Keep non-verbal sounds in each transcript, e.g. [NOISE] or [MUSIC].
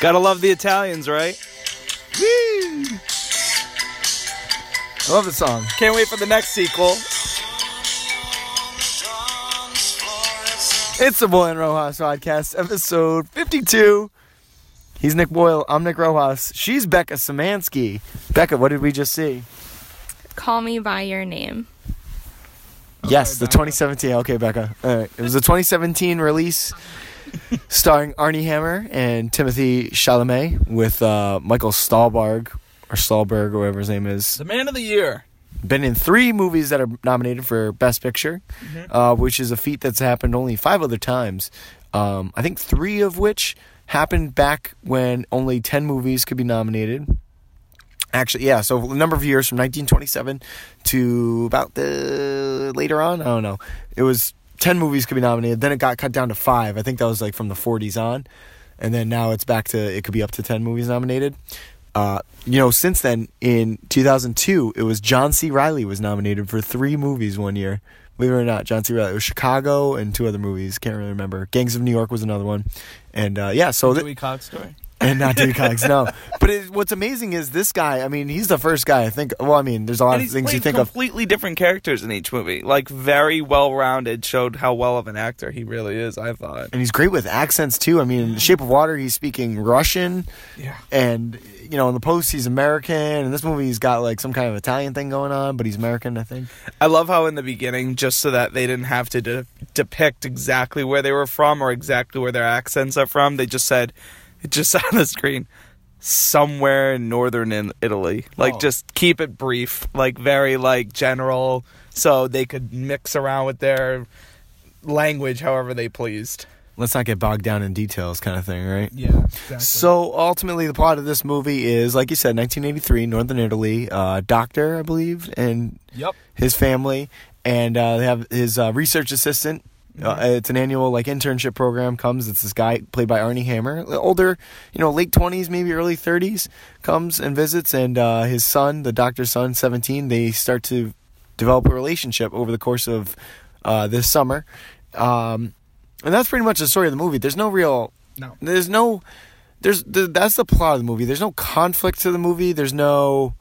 Gotta love the Italians, right? Woo! I love the song. Can't wait for the next sequel. It's the Boyle and Rojas podcast, episode 52. He's Nick Boyle. I'm Nick Rojas. She's Becca Semanski. Becca, what did we just see? Call Me By Your Name. Yes, the 2017. Okay, Becca. All right. It was a 2017 release starring Armie Hammer and Timothée Chalamet with uh, Michael Stahlberg or Stahlberg or whatever his name is. The man of the year. Been in three movies that are nominated for Best Picture, uh, which is a feat that's happened only five other times. Um, I think three of which happened back when only 10 movies could be nominated. Actually, yeah, so a number of years from 1927 to about the later on, I don't know. It was 10 movies could be nominated, then it got cut down to 5. I think that was like from the 40s on. And then now it's back to it could be up to 10 movies nominated. Uh, you know, since then in 2002, it was John C. Reilly was nominated for 3 movies one year. Believe it or not, John C. Reilly. It was Chicago and two other movies. Can't really remember. Gangs of New York was another one. And uh, yeah, so th- Dewey Cox story. And not Dewey Cox. No, but it, what's amazing is this guy. I mean, he's the first guy. I think. Well, I mean, there's a lot of things you think of. completely different characters in each movie. Like very well rounded. Showed how well of an actor he really is. I thought. And he's great with accents too. I mean, in Shape of Water, he's speaking Russian, Yeah. and you know, in the Post, he's American. And this movie, he's got like some kind of Italian thing going on, but he's American, I think. I love how in the beginning, just so that they didn't have to de- depict exactly where they were from or exactly where their accents are from, they just said, [LAUGHS] it just [LAUGHS] on the screen, somewhere in northern in Italy. Like, Oh. just keep it brief, like very like general, so they could mix around with their language however they pleased. Let's not get bogged down in details, kind of thing, right? Yeah. Exactly. So ultimately, the plot of this movie is, like you said, 1983, Northern Italy. Uh, doctor, I believe, and yep. his family, and uh, they have his uh, research assistant. Uh, it's an annual like internship program. Comes, it's this guy played by Armie Hammer, older, you know, late twenties, maybe early thirties. Comes and visits, and uh, his son, the doctor's son, seventeen. They start to develop a relationship over the course of uh, this summer, um, and that's pretty much the story of the movie. There's no real, No. there's no, there's th- that's the plot of the movie. There's no conflict to the movie. There's no,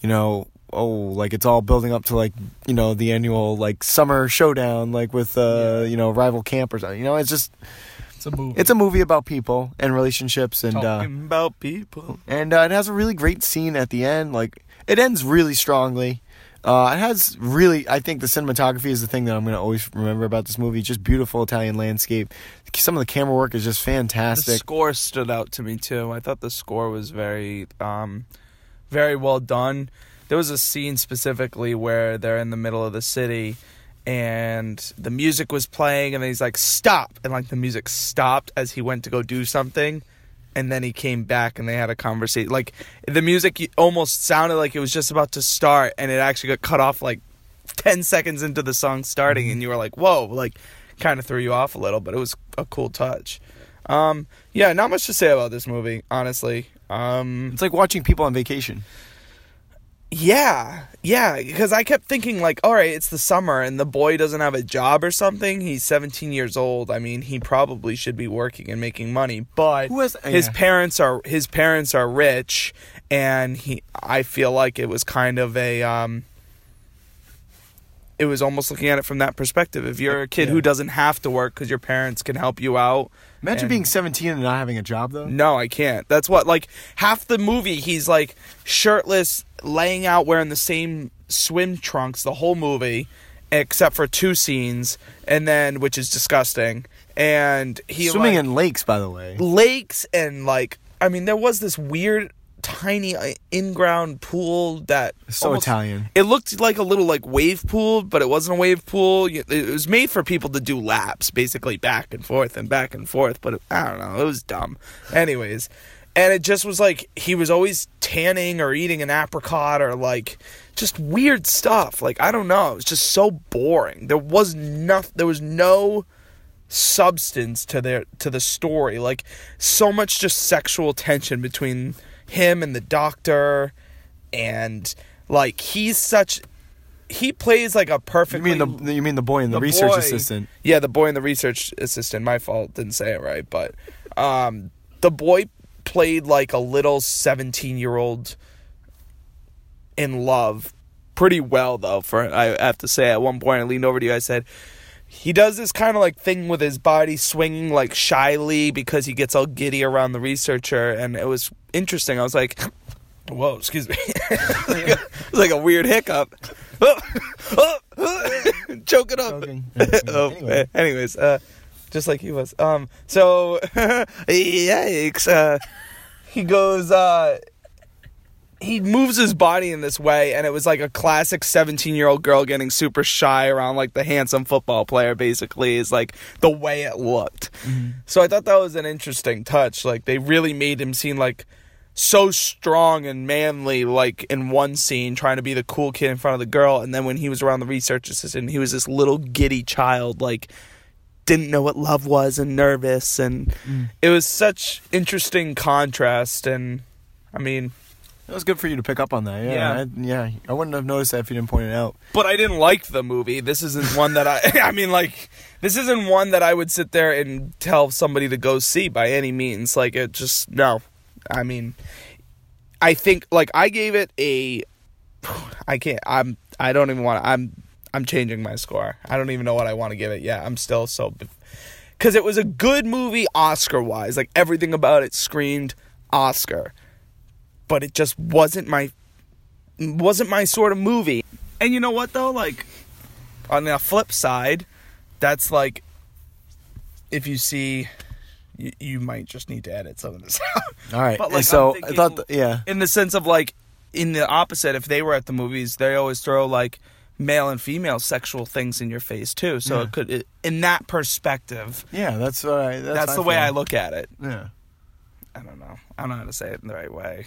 you know, oh, like it's all building up to like you know the annual like summer showdown, like with uh you know rival campers. You know, it's just It's a movie. it's a movie about people and relationships, and uh, about people. and uh, it has a really great scene at the end. Like it ends really strongly. Uh, it has really, I think the cinematography is the thing that I'm going to always remember about this movie. Just beautiful Italian landscape. Some of the camera work is just fantastic. The score stood out to me too. I thought the score was very, um, very well done. There was a scene specifically where they're in the middle of the city, and the music was playing, and he's like, "Stop!" and like the music stopped as he went to go do something, and then he came back, and they had a conversation. Like the music almost sounded like it was just about to start, and it actually got cut off like ten seconds into the song starting, and you were like, "Whoa!" Like kind of threw you off a little, but it was a cool touch. Um, yeah, not much to say about this movie, honestly. Um, It's like watching people on vacation. Yeah, yeah, because I kept thinking like, all right, it's the summer and the boy doesn't have a job or something. He's 17 years old. I mean, he probably should be working and making money, but has- his yeah. parents are his parents are rich, and he. I feel like it was kind of a. Um, it was almost looking at it from that perspective. If you're a kid Yeah. who doesn't have to work because your parents can help you out, Imagine And- being 17 and not having a job though. no, I can't. That's what like half the movie he's like shirtless, laying out wearing the same swim trunks the whole movie, except for two scenes, and then which is disgusting. And he Swimming like, in lakes, by the way. lakes and like I mean there was this weird tiny uh, in-ground pool that So almost- Italian. It looked like a little like wave pool, but it wasn't a wave pool. It was made for people to do laps, basically back and forth and back and forth. But it, I don't know, it was dumb. Anyways, and it just was like he was always tanning or eating an apricot or like just weird stuff. Like I don't know, it was just so boring. There was nothing. There was no substance to their to the story. Like so much just sexual tension between him and the doctor and like he's such he plays like a perfect. You mean the you mean the boy and the, the research boy- assistant? yeah the boy and the research assistant my fault didn't say it right but um the boy played like a little 17 year old in love pretty well though for i have to say at one point i leaned over to you i said he does this kind of like thing with his body swinging like shyly because he gets all giddy around the researcher and it was interesting. I was like whoa excuse me. [LAUGHS] It was like a weird hiccup. [LAUGHS] Choke it up [LAUGHS] oh, Anyway. anyways uh just like he was. Um so yikes uh he goes uh he moves his body in this way and it was like a classic 17 year old girl getting super shy around like the handsome football player basically is like the way it looked. Mm-hmm. So i thought that was an interesting touch. Like they really made him seem like so strong and manly like in one scene trying to be the cool kid in front of the girl and then when he was around the research assistant he was this little giddy child like didn't know what love was and nervous and mm. it was such interesting contrast and i mean It was good for you to pick up on that. Yeah, Yeah. I, yeah. I wouldn't have noticed that if you didn't point it out. but I didn't like the movie. This isn't one that I. [LAUGHS] I mean, like, this isn't one that I would sit there and tell somebody to go see by any means. Like, it just no. I mean, I think like I gave it a. [SIGHS] I can't. I'm. I don't even want. to I'm. I'm changing my score. I don't even know what I want to give it yet. I'm still so. Because it was a good movie, Oscar wise. Like everything about it screamed Oscar, but it just wasn't my wasn't my sort of movie. And you know what though? Like on the flip side, that's like if you see you, you might just need to edit some of this [LAUGHS] out. All right. But, like, so I'm I thought, th- yeah. in the sense of like in the opposite if they were at the movies they always throw like male and female sexual things in your face too so Yeah. it could it, in that perspective Yeah, that's what I. That's, that's, the way i look at it Yeah. I don't know. I don't know how to say it in the right way.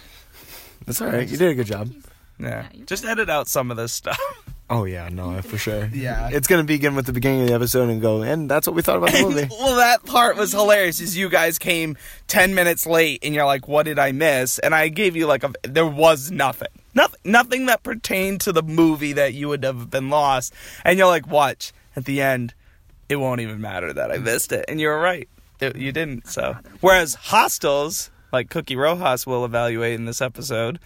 That's all right. You did a good job. yeah. Yeah, just edit out some of this stuff. [LAUGHS] Oh yeah, no, for sure. [LAUGHS] Yeah. it's gonna begin with the beginning of the episode and go, and that's what we thought about the [LAUGHS] movie. well that part was hilarious is you guys came 10 minutes late and you're like what did i miss? And i gave you like a there was nothing. Nothing nothing that pertained to the movie that you would have been lost. And you're like watch. At the end it won't even matter that i missed it. And you're right It- you didn't so whereas Hostiles like cookie rojas will evaluate in this episode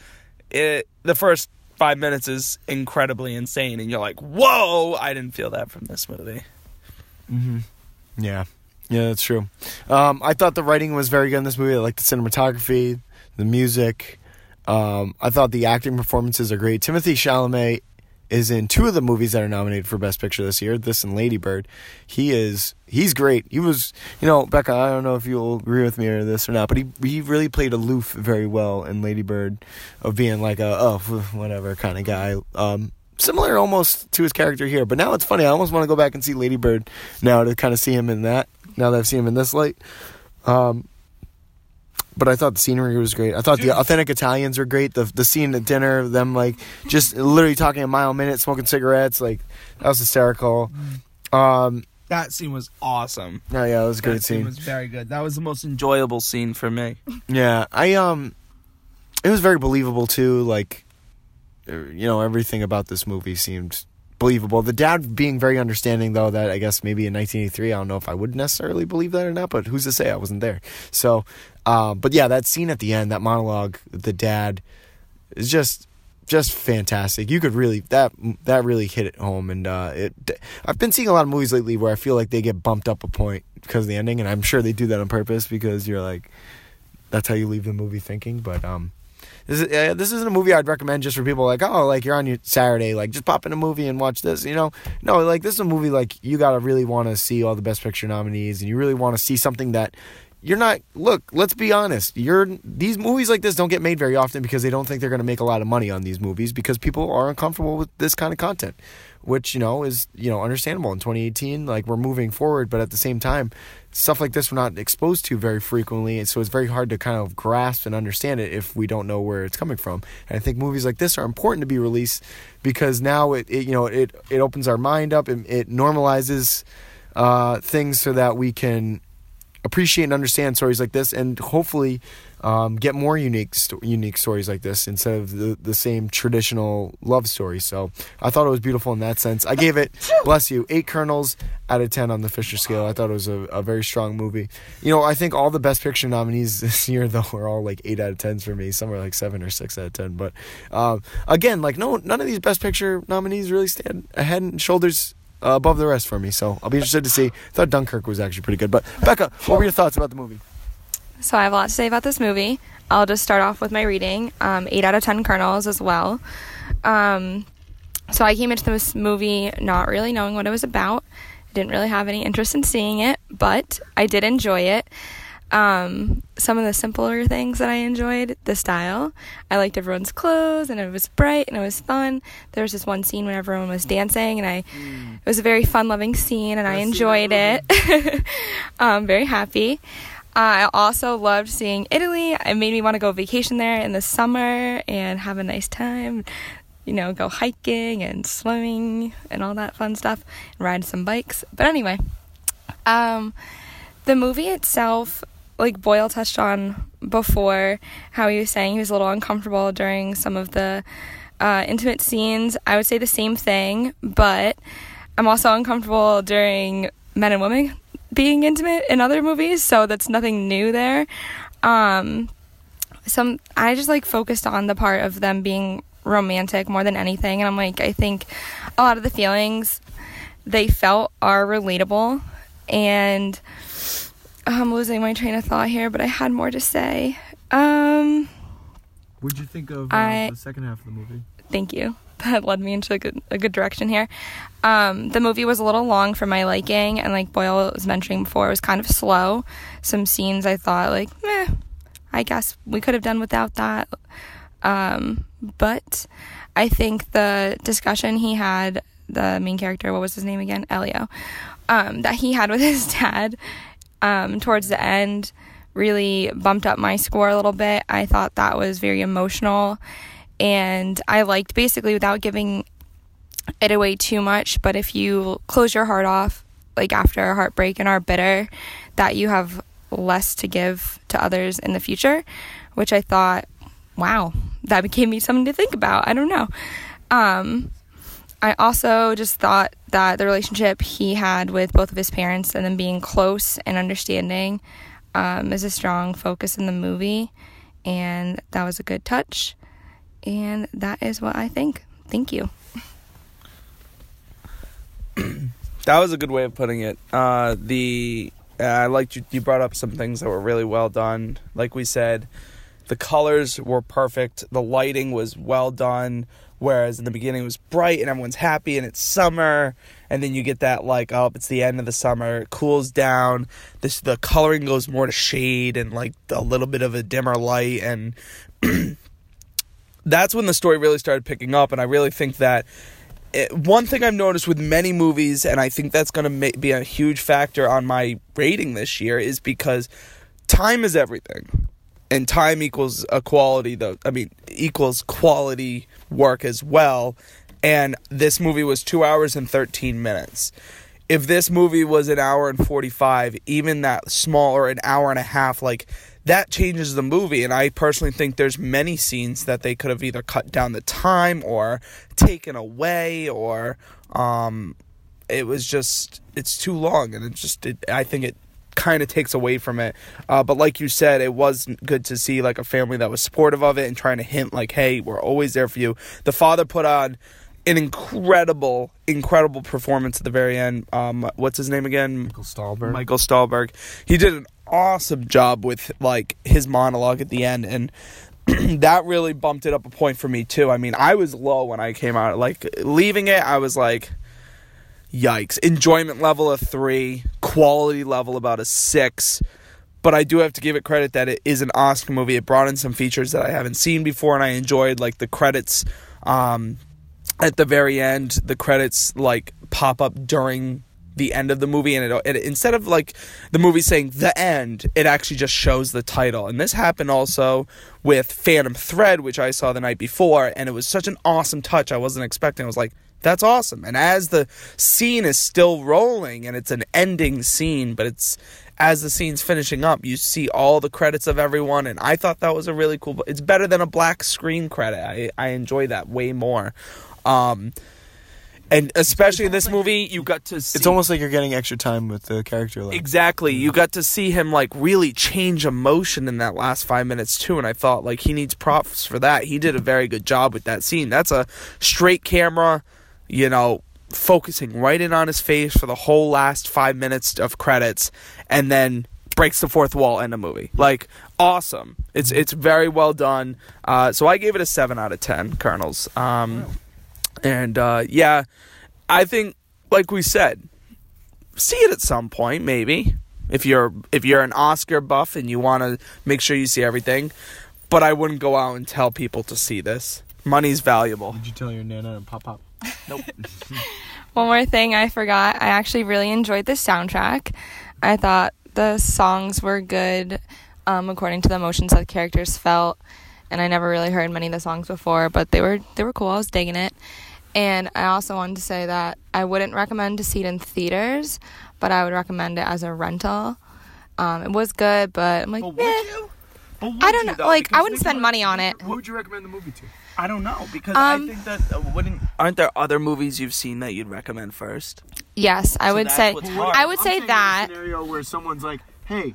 it the first five minutes is incredibly insane and you're like whoa i didn't feel that from this movie Yeah, yeah, that's true. Um, I thought the writing was very good in this movie. I liked the cinematography, the music. Um, I thought the acting performances are great. Timothée Chalamet is in two of the movies that are nominated for Best Picture this year. This and Lady Bird. He is he's great. He was, you know, Becca. I don't know if you'll agree with me or this or not, but he he really played aloof very well in Lady Bird, of being like a oh [LAUGHS] whatever kind of guy. Um, similar almost to his character here. But now it's funny. I almost want to go back and see Lady Bird now to kind of see him in that. Now that I've seen him in this light. Um, but I thought the scenery was great. I thought the authentic Italians were great. The the scene at dinner, them like just literally talking a mile a minute, smoking cigarettes, like that was hysterical. Um, That scene was awesome. oh yeah, it was a great that scene scene. was very good. That was the most enjoyable scene for me. [LAUGHS] Yeah, I um, it was very believable too. Like, uh, you know, everything about this movie seemed believable. The dad being very understanding, though. That I guess maybe in 1983, I don't know if I would necessarily believe that or not. But who's to say? I wasn't there. So, uh, but yeah, that scene at the end, that monologue, the dad, is just just fantastic. You could really that that really hit it home, and uh, it. I've been seeing a lot of movies lately where I feel like they get bumped up a point because of the ending, and I'm sure they do that on purpose because you're like, that's how you leave the movie thinking. But um, this is uh, this isn't a movie I'd recommend just for people like oh like you're on your Saturday like just pop in a movie and watch this. You know, no, like this is a movie like you gotta really want to see all the Best Picture nominees, and you really want to see something that you're not look let's be honest. You're these movies like this don't get made very often because they don't think they're going to make a lot of money on these movies because people are uncomfortable with this kind of content which you know is you know understandable. In 2018 like we're moving forward but at the same time stuff like this we're not exposed to very frequently and so it's very hard to kind of grasp and understand it if we don't know where it's coming from. And i think movies like this are important to be released because now it, it you know it it opens our mind up and it normalizes uh, things so that we can appreciate and understand stories like this, and hopefully um, get more unique sto- unique stories like this instead of the the same traditional love story. So I thought it was beautiful in that sense. I gave it, [LAUGHS] bless you, eight kernels out of ten on the Fisher scale. I thought it was a, a very strong movie. You know, I think all the Best Picture nominees [LAUGHS] this year though were all like eight out of tens for me. Some were like seven or six out of ten. But um, again, like no, none of these Best Picture nominees really stand head and shoulders uh, above the rest for me. So I'll be interested to see. I thought Dunkirk was actually pretty good. But Becca, what were your thoughts about the movie? So I have a lot to say about this movie. I'll just start off with my reading. Um, eight out of ten kernels as well. Um, so I came into this movie not really knowing what it was about. I didn't really have any interest in seeing it, but I did enjoy it. Um, some of the simpler things that I enjoyed, the style. I liked everyone's clothes and it was bright and it was fun. There was this one scene when everyone was dancing and I it was a very fun loving scene and I enjoyed it. [LAUGHS] um, very happy. Uh, I also loved seeing Italy. It made me want to go vacation there in the summer and have a nice time. You know, go hiking and swimming and all that fun stuff, and ride some bikes. But anyway, um, the movie itself, like Boyle touched on before, how he was saying he was a little uncomfortable during some of the uh, intimate scenes. I would say the same thing, but I'm also uncomfortable during men and women being intimate in other movies, so that's nothing new there. Um, some I just like focused on the part of them being romantic more than anything, and I'm like, I think a lot of the feelings they felt are relatable, and I'm losing my train of thought here, but I had more to say. Um, What'd you think of uh, I- the second half of the movie? thank you. [LAUGHS] That led me into a good, a good direction here. Um, the movie was a little long for my liking, and like Boyle was mentioning before, it was kind of slow. Some scenes I thought like, meh, I guess we could have done without that. Um, but I think the discussion he had, the main character, what was his name again? Elio, um, that he had with his [LAUGHS] dad um, towards the end really bumped up my score a little bit. I thought that was very emotional and I liked basically without giving it away too much, but if you close your heart off like after a heartbreak and are bitter, that you have less to give to others in the future, which I thought, wow, that [LAUGHS] gave me something to think about. I don't know. Um, I also just thought that the relationship he had with both of his parents and them being close and understanding um, is a strong focus in the movie, and that was a good touch. And that is what I think. Thank you. [CLEARS THROAT] That was a good way of putting it. Uh, the uh, I liked you. You brought up some things that were really well done. Like we said, the colors were perfect. The lighting was well done. Whereas in the beginning it was bright and everyone's happy and it's summer, and then you get that like oh it's the end of the summer, it cools down. This the coloring goes more to shade and like a little bit of a dimmer light and [CLEARS THROAT] that's when the story really started picking up and i really think that it, one thing i've noticed with many movies and i think that's going to ma- be a huge factor on my rating this year is because time is everything and time equals a quality though i mean equals quality work as well. And this movie was 2 hours and 13 minutes. If this movie was an hour and 45 even that small or an hour and a half like that changes the movie. And i personally think there's many scenes that they could have either cut down the time or taken away or um it was just it's too long. And it just it, i think it kind of takes away from it uh, but like you said it was good to see like a family that was supportive of it and trying to hint like hey we're always there for you the father put on an incredible incredible performance at the very end um what's his name again Michael Stuhlbarg. Michael Stuhlbarg. He did an awesome job with like his monologue at the end and [CLEARS THROAT] that really bumped it up a point for me too. I mean, I was low when I came out. Like leaving it, I was like yikes. Enjoyment level of 3, quality level about a 6. But I do have to give it credit that it is an Oscar movie. It brought in some features that I haven't seen before and I enjoyed like the credits um at the very end, the credits like pop up during the end of the movie and it, it instead of like the movie saying the end it actually just shows the title and this happened also with phantom thread which i saw the night before and it was such an awesome touch i wasn't expecting i was like that's awesome and as the scene is still rolling and it's an ending scene but it's as the scene's finishing up, you see all the credits of everyone, and I thought that was a really cool. It's better than a black screen credit. I I enjoy that way more. Um, and especially in this movie, you got to see It's almost like you're getting extra time with the character. Like, Exactly. You got to see him like really change emotion in that last five minutes too, and I thought like he needs props for that. He did a very good job with that scene. That's a straight camera, you know, focusing right in on his face for the whole last five minutes of credits, and then breaks the fourth wall in the movie. Like awesome. It's it's very well done. Uh, so I gave it a seven out of ten, Kernels. Um, and uh, yeah, I think like we said, see it at some point maybe if you're if you're an Oscar buff and you want to make sure you see everything. But I wouldn't go out and tell people to see this. Money's valuable. Did you tell your nana and pop pop? Nope. [LAUGHS] One more thing I forgot. I actually really enjoyed the soundtrack. I thought the songs were good um, according to the emotions that the characters felt. And I never really heard many of the songs before, but they were they were cool. I was digging it. And I also wanted to say that I wouldn't recommend to see it in theaters, but I would recommend it as a rental. Um, it was good, but I'm like, But eh. you? But would I don't know. though? Like, I wouldn't spend money on it. Who would you recommend the movie to? I don't know because Um, I think that uh, wouldn't aren't there other movies you've seen that you'd recommend first? Yes, I So would that's say. what's hard. I would say that. scenario where someone's like, "Hey,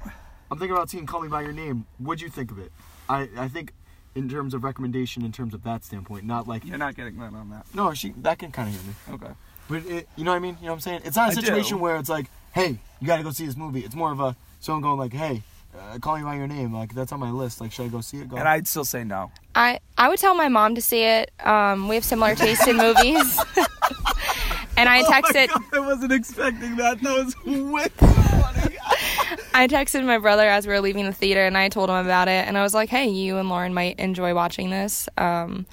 I'm thinking about seeing Call Me by Your Name. What'd you think of it?" I I think in terms of recommendation, in terms of that standpoint, not like You're not getting that on that. no, she that can kind of hear me. Okay. But it, you know what I mean? You know what I'm saying? It's not a I do. situation where it's like, "Hey, you got to go see this movie." It's more of a someone going like, "Hey, uh, Call Me by Your Name. Like that's on my list. Like, should I go see it?" Go. And I'd still say no. I I would tell my mom to see it. Um, we have similar tastes in movies. [LAUGHS] and I texted I wasn't expecting that. That was [LAUGHS] way funny. I texted my brother as we were leaving the theater and I told him about it and I was like, "Hey, you and Lauren might enjoy watching this. Um,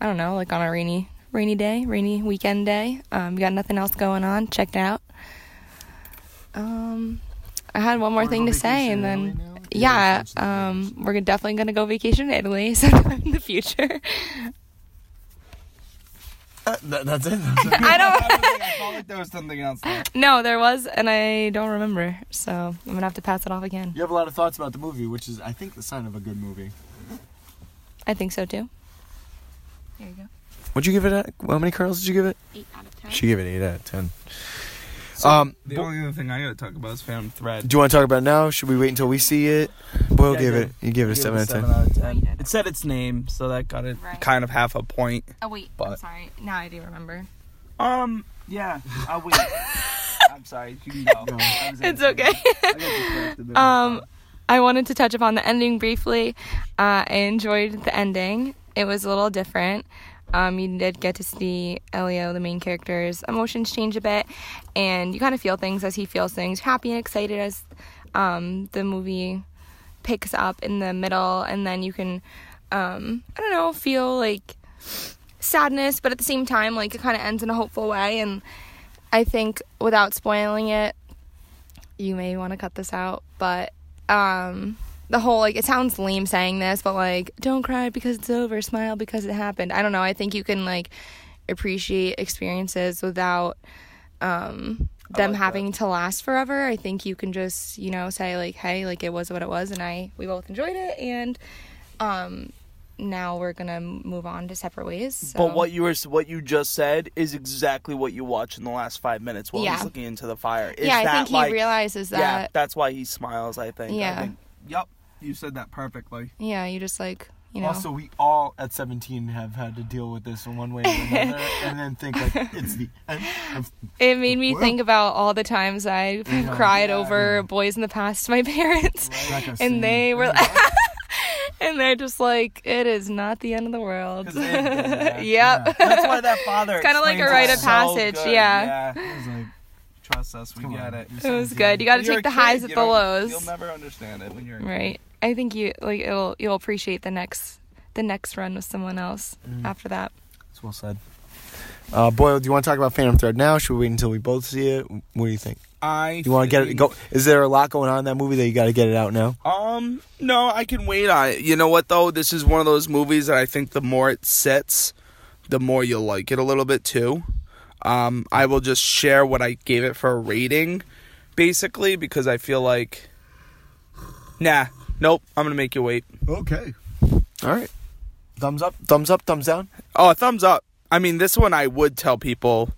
I don't know, like on a rainy rainy day, rainy weekend day. Um, you got nothing else going on. Check it out." Um, I had one more thing to say and then now? yeah, um, we're definitely gonna go vacation to Italy [LAUGHS] sometime in the future. Uh, that, [LAUGHS] that's it. I don't. [LAUGHS] I felt like there was something else there. No, there was, and I don't remember. So I'm gonna have to pass it off again. you have a lot of thoughts about the movie, which is, I think, the sign of a good movie. I think so too. There you go. What'd you give it? At? How many kernels did you give it? Eight out of ten. She gave it eight out of ten. Um, The only other thing I gotta talk about is Phantom Thread. do you want to talk about it now? Should we wait until we see it? Boyle Yeah, I gave did. it. You gave it a Give seven out of ten. out of Oh, you did. It said its name, so that got it Right. kind of half a point. Oh wait, I'm But- sorry. Now I do remember. Um, yeah, I'll wait. [LAUGHS] I'm sorry, you can go. I was It's okay. I got distracted there. um, I wanted to touch upon the ending briefly. Uh, I enjoyed the ending. It was a little different. Um, you did get to see Elio, the main character's emotions change a bit, and you kind of feel things as he feels things, happy and excited as um, the movie picks up in the middle, and then you can, um, I don't know, feel like sadness, but at the same time, like it kind of ends in a hopeful way. And I think without spoiling it, you may want to cut this out, but um, the whole like it sounds lame saying this, but like don't cry because it's over, smile because it happened. I don't know. I think you can like appreciate experiences without um them like having to last forever. I think you can just, you know, say like, "Hey, like it was what it was and I we both enjoyed it and um now we're going to move on to separate ways." So. But what you were, what you just said is exactly what you watch in the last five minutes while Yeah. he's looking into the fire. Is Yeah, I that think he like, realizes that. Yeah, that's why he smiles. I think. I Yeah. think- Yep. You said that perfectly. Yeah, you just like, you know. Also, we all at 17 have had to deal with this in one way or another, [LAUGHS] and then think like it's the end of It made me think about all the times I Yeah. cried Yeah, over yeah. boys in the past to my [LAUGHS] parents, saying- and they were, [LAUGHS] and they're just like, "It is not the end of the world." 'Cause it is, yeah. yep. That's why that father. It's kinda like a rite of so passage, good. yeah. I was like, Trust us, we Come get on, it. you're It was 17. good. You got to take the a highs kid, at the lows. You'll never understand it when you're a kid. Right. I think you like it'll you'll appreciate the next the next run with someone else Mm. after that. That's well said. Uh, Boyle, do you want to talk about Phantom Thread now? Should we wait until we both see it? What do you think? I. You want to get it? think- Go. Is there a lot going on in that movie that you got to get it out now? Um, no, I can wait on it. You know what though? This is one of those movies that I think the more it sits, the more you'll like it a little bit too. Um, I will just share what I gave it for a rating, basically, because I feel like Nah, nope. I'm gonna make you wait. Okay. All right. Thumbs up. Thumbs up. Thumbs down. Oh, a thumbs up. I mean, this one I would tell people.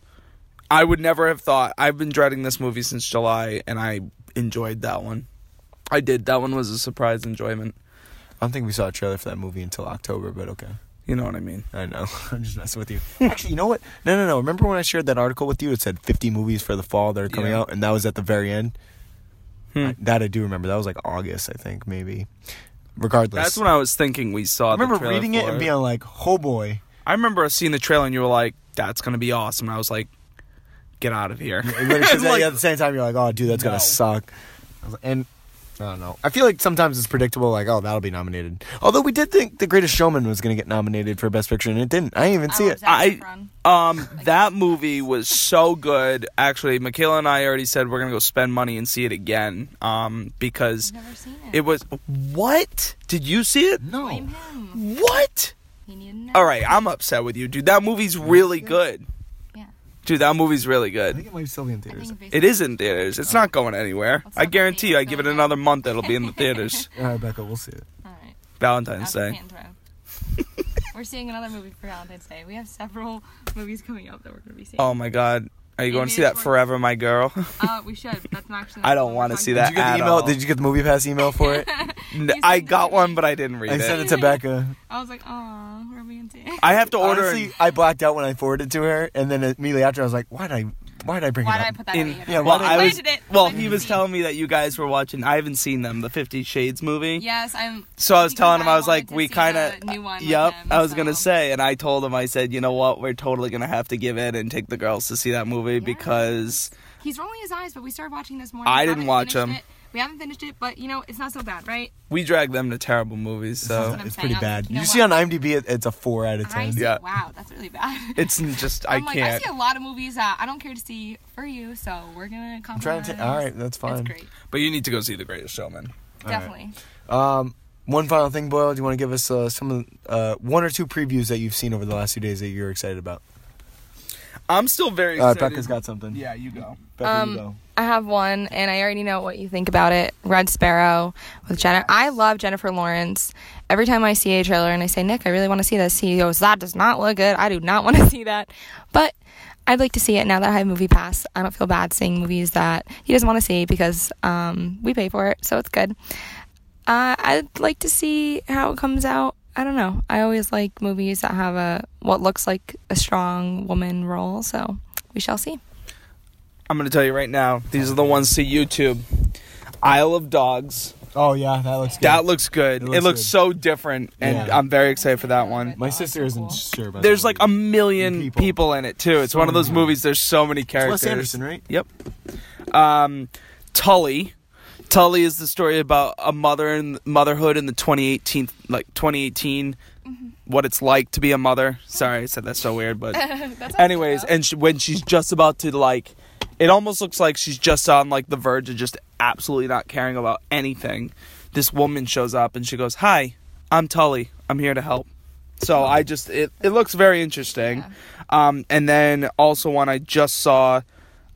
I would never have thought. I've been dreading this movie since July, and I enjoyed that one. I did. That one was a surprise enjoyment. I don't think we saw a trailer for that movie until October, but okay. You know what I mean? I know. [LAUGHS] I'm just messing with you. Actually, you know what? No, no, no. Remember when I shared that article with you? It said 50 movies for the fall that are coming Yeah. out, and that was at the very end. Hmm. I- that I do remember. That was like August, I think, maybe. Regardless, That's when I was thinking we saw. I remember trailer reading it for and being like, "Oh boy!" I remember seeing the trailer, and you were like, "That's gonna be awesome." And I was like, "Get out of here!" Because [LAUGHS] Like- at the same time, you're like, "Oh, dude, that's No. gonna suck." I was like- And I don't know. I feel like sometimes it's predictable. Like, oh, that'll be nominated. Although we did think The Greatest Showman was gonna get nominated for Best Picture, and it didn't. I didn't even see it. I- Um, [LAUGHS] that movie was so good. Actually, Michaela and I already said we're gonna go spend money and see it again. Um, because Never seen it. it was what? Did you see it? No. Him. What? He needed to know. All right, I'm upset with you, dude. That movie's really good. Yeah. Dude, that movie's really I good. think it might still be in theaters. It is in theaters. It's not going anywhere. Let's I not guarantee you. I give it not another month, it'll be in the theaters. [LAUGHS] All right, Becca, we'll see it. All right. Valentine's After Day. Pantone. We're seeing another movie for Valentine's Day. We have several movies coming up that we're going to be seeing. Oh my God, are you going to see that it's Forever, My Girl? Uh, we [LAUGHS] should. That's not actually. I don't wanna see that. Did that you get the email? all. Did you get the MoviePass email for it? [LAUGHS] I got one, but I didn't read it. I sent it. it to Becca. [LAUGHS] I was like, oh, we're being taken. I have to order. Honestly, I blacked out when I forwarded it to her, and then immediately after, I was like, "Why did I? Why did I bring Why it did I up?" put that in- in? yeah, well, I was. It. Well, he was telling me that you guys were watching. I haven't seen them, the Fifty Shades movie. Yes, I'm. So I was telling him, I was like, we kind of. new one. with Yep, him, I was gonna say, and I told him, I said, you know what, we're totally gonna have to give in and take the girls to see that movie because He's rolling his eyes, but we started watching this morning. I didn't watch him. it. We haven't finished it, but you know, it's not so bad, right? we drag them to terrible movies. So It's saying. pretty I was bad. like, Did you you see on IMDb? It, it's a four out of I ten. see, Yeah. wow, that's really bad. [LAUGHS] it's just [LAUGHS] I I'm like, I can't. see a lot of movies that I don't care to see for you, so we're gonna I'm compromise. trying to. All right, that's It's fine. great, But you need to go see The Greatest Showman. All right. definitely. Um, one final thing, Boyle. Do you want to give us uh, some of uh, one or two previews that you've seen over the last few days that you're excited about? I'm still very Uh, excited. Becca's got something. Yeah, you go. Becca, Um, you go. I have one, and I already know what you think about it. Red Sparrow with Jennifer. I love Jennifer Lawrence. Every time I see a trailer and I say, Nick, I really want to see this, he goes, That does not look good. I do not want to [LAUGHS] see that. But I'd like to see it now that I have MoviePass. I don't feel bad seeing movies that he doesn't want to see because um, we pay for it, so it's good. Uh, I'd like to see how it comes out. I don't know. I always like movies that have a what looks like a strong woman role, so we shall see. I'm gonna tell you right now. These are the ones to YouTube. Isle of Dogs. Oh yeah, that looks good. That looks good. It It looks looks, good. so different, and Yeah. I'm very excited for that one. My sister isn't cool. sure about. There's that like a million People. people. in it too. It's So one of those many. movies. There's so many It's characters. Wes Anderson, right? Yep. Um, Tully. Tully is the story about a mother and motherhood in the 2018, like 2018, what it's like to be a mother. Sorry, I said that so weird, but [LAUGHS] anyways, and she, when she's just about to like, it almost looks like she's just on like the verge of just absolutely not caring about anything. This woman shows up and she goes, "Hi, I'm Tully. I'm here to help." So I just it it looks very interesting. Um, and then also one I just saw,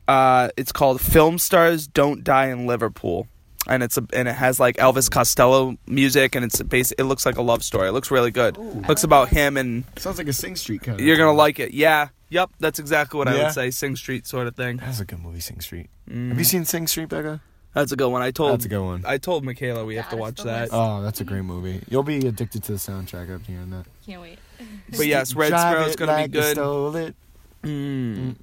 uh, it's called "Film Stars Don't Die in Liverpool." And it's a, and it has like Elvis Costello music, and it's a base. It looks like a love story. It looks really good. looks about him, and Sounds like a Sing Street kind of. you're gonna like it. Yeah, yep, that's exactly what I Yeah. would say. Sing Street sort of thing. That's a good movie, Sing Street. Mm. Have you seen Sing Street, Becca? That's a good one. I told. That's a good one. I told Michaela we have to watch that. list. Oh, that's a great movie. You'll be addicted to the soundtrack after hearing that. Can't wait. But yes, Red Drive Sparrow's it gonna like be you good. Stole it. Mm.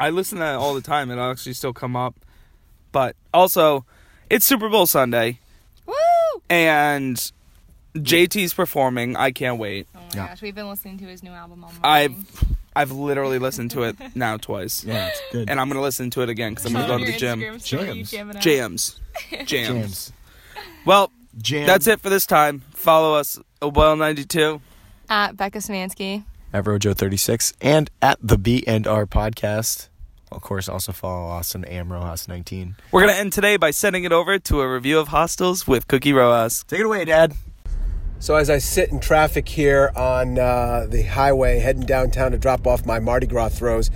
I listen to that all the time. It'll actually still come up. But also, it's Super Bowl Sunday, Woo! and JT's performing. I can't wait. Oh my Yeah. gosh, we've been listening to his new album all morning. I've I've literally listened to it now twice, Yeah, it's good. and I'm gonna listen to it again because I'm gonna go to the gym. Jams. Jams, [LAUGHS] jams. Jams. Well, Jam. that's it for this time. Follow us, Well92. At Becca Semanski. At Rojo36 and at the B and R podcast. Of course, also follow Austin Amro House 19. We're gonna end today by sending it over to a review of Hostiles with Cookie Rojas. Take it away, Dad. So as I sit in traffic here on uh, the highway heading downtown to drop off my Mardi Gras throws,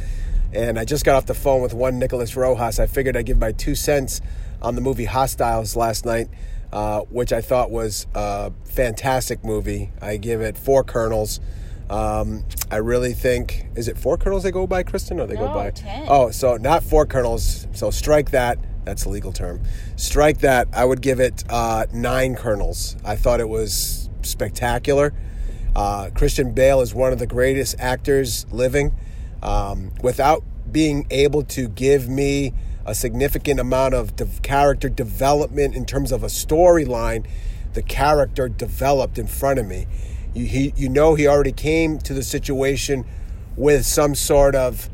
and I just got off the phone with one Nicholas Rojas, I figured I'd give my two cents on the movie Hostiles last night. uh, which I thought was a fantastic movie. I give it four kernels. Um, I really think is it four kernels they go by, Kristen, or they go by? 10. Oh, so not four kernels. So strike that. That's a legal term. Strike that. I would give it uh, nine kernels. I thought it was spectacular. Uh, Christian Bale is one of the greatest actors living. Um, without being able to give me a significant amount of de- character development in terms of a storyline, the character developed in front of me. You, he, you know, he already came to the situation with some sort of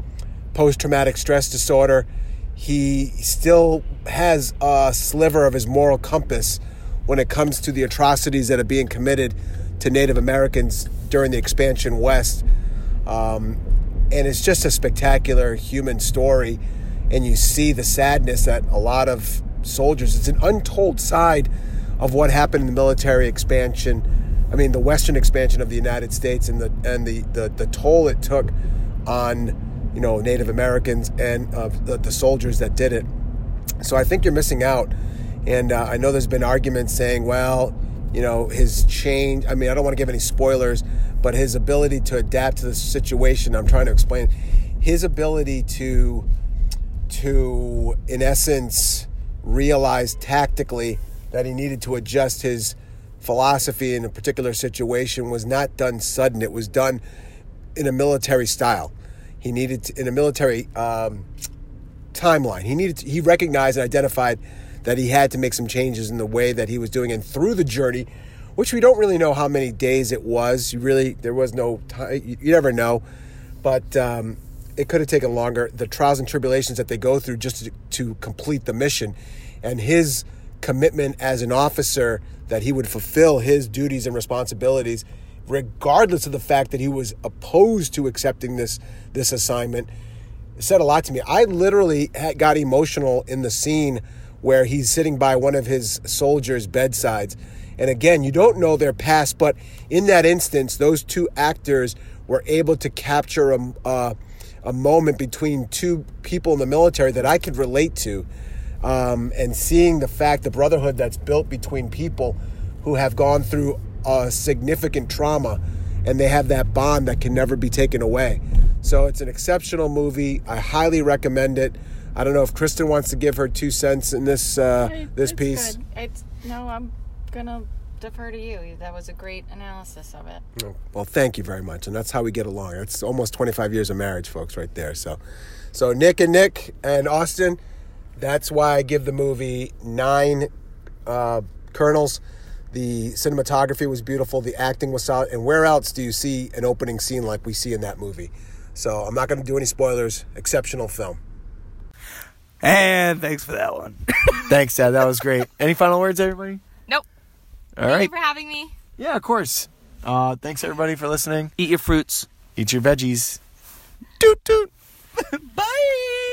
post traumatic stress disorder. He still has a sliver of his moral compass when it comes to the atrocities that are being committed to Native Americans during the expansion west. Um, and it's just a spectacular human story. And you see the sadness that a lot of soldiers, it's an untold side of what happened in the military expansion. I mean, the Western expansion of the United States and the and the, the, the toll it took on you know Native Americans and uh, the, the soldiers that did it. So I think you're missing out. And uh, I know there's been arguments saying, well, you know, his change. I mean, I don't want to give any spoilers, but his ability to adapt to the situation. I'm trying to explain his ability to to in essence realize tactically that he needed to adjust his philosophy in a particular situation was not done sudden. It was done in a military style. He needed to, in a military um, timeline. He needed to, he recognized and identified that he had to make some changes in the way that he was doing and through the journey, which we don't really know how many days it was. You really there was no time. You, you never know, but um, it could have taken longer. The trials and tribulations that they go through just to, to complete the mission, and his commitment as an officer that he would fulfill his duties and responsibilities regardless of the fact that he was opposed to accepting this this assignment said a lot to me. I literally got emotional in the scene where he's sitting by one of his soldiers' bedsides. And again, you don't know their past, but in that instance, those two actors were able to capture a, a moment between two people in the military that I could relate to. Um, and seeing the fact, the brotherhood that's built between people who have gone through a significant trauma and they have that bond that can never be taken away. So it's an exceptional movie. I highly recommend it. I don't know if Kristen wants to give her two cents in this uh, It- this piece. No, I'm gonna defer to you. That was a great analysis of it. Well, thank you very much, and that's how we get along. That's almost 25 years of marriage, folks, right there. So, so Nick and Nick and Austin. That's why I give the movie nine uh, kernels. The cinematography was beautiful. The acting was solid. And where else do you see an opening scene like we see in that movie? So I'm not going to do any spoilers. Exceptional film. And thanks for that one. [LAUGHS] Thanks, Dad. That was great. Any final words, everybody? Nope. All Thank right. you for having me. Yeah, of course. Uh, thanks, everybody, for listening. Eat your fruits. Eat your veggies. Toot toot. [LAUGHS] Bye.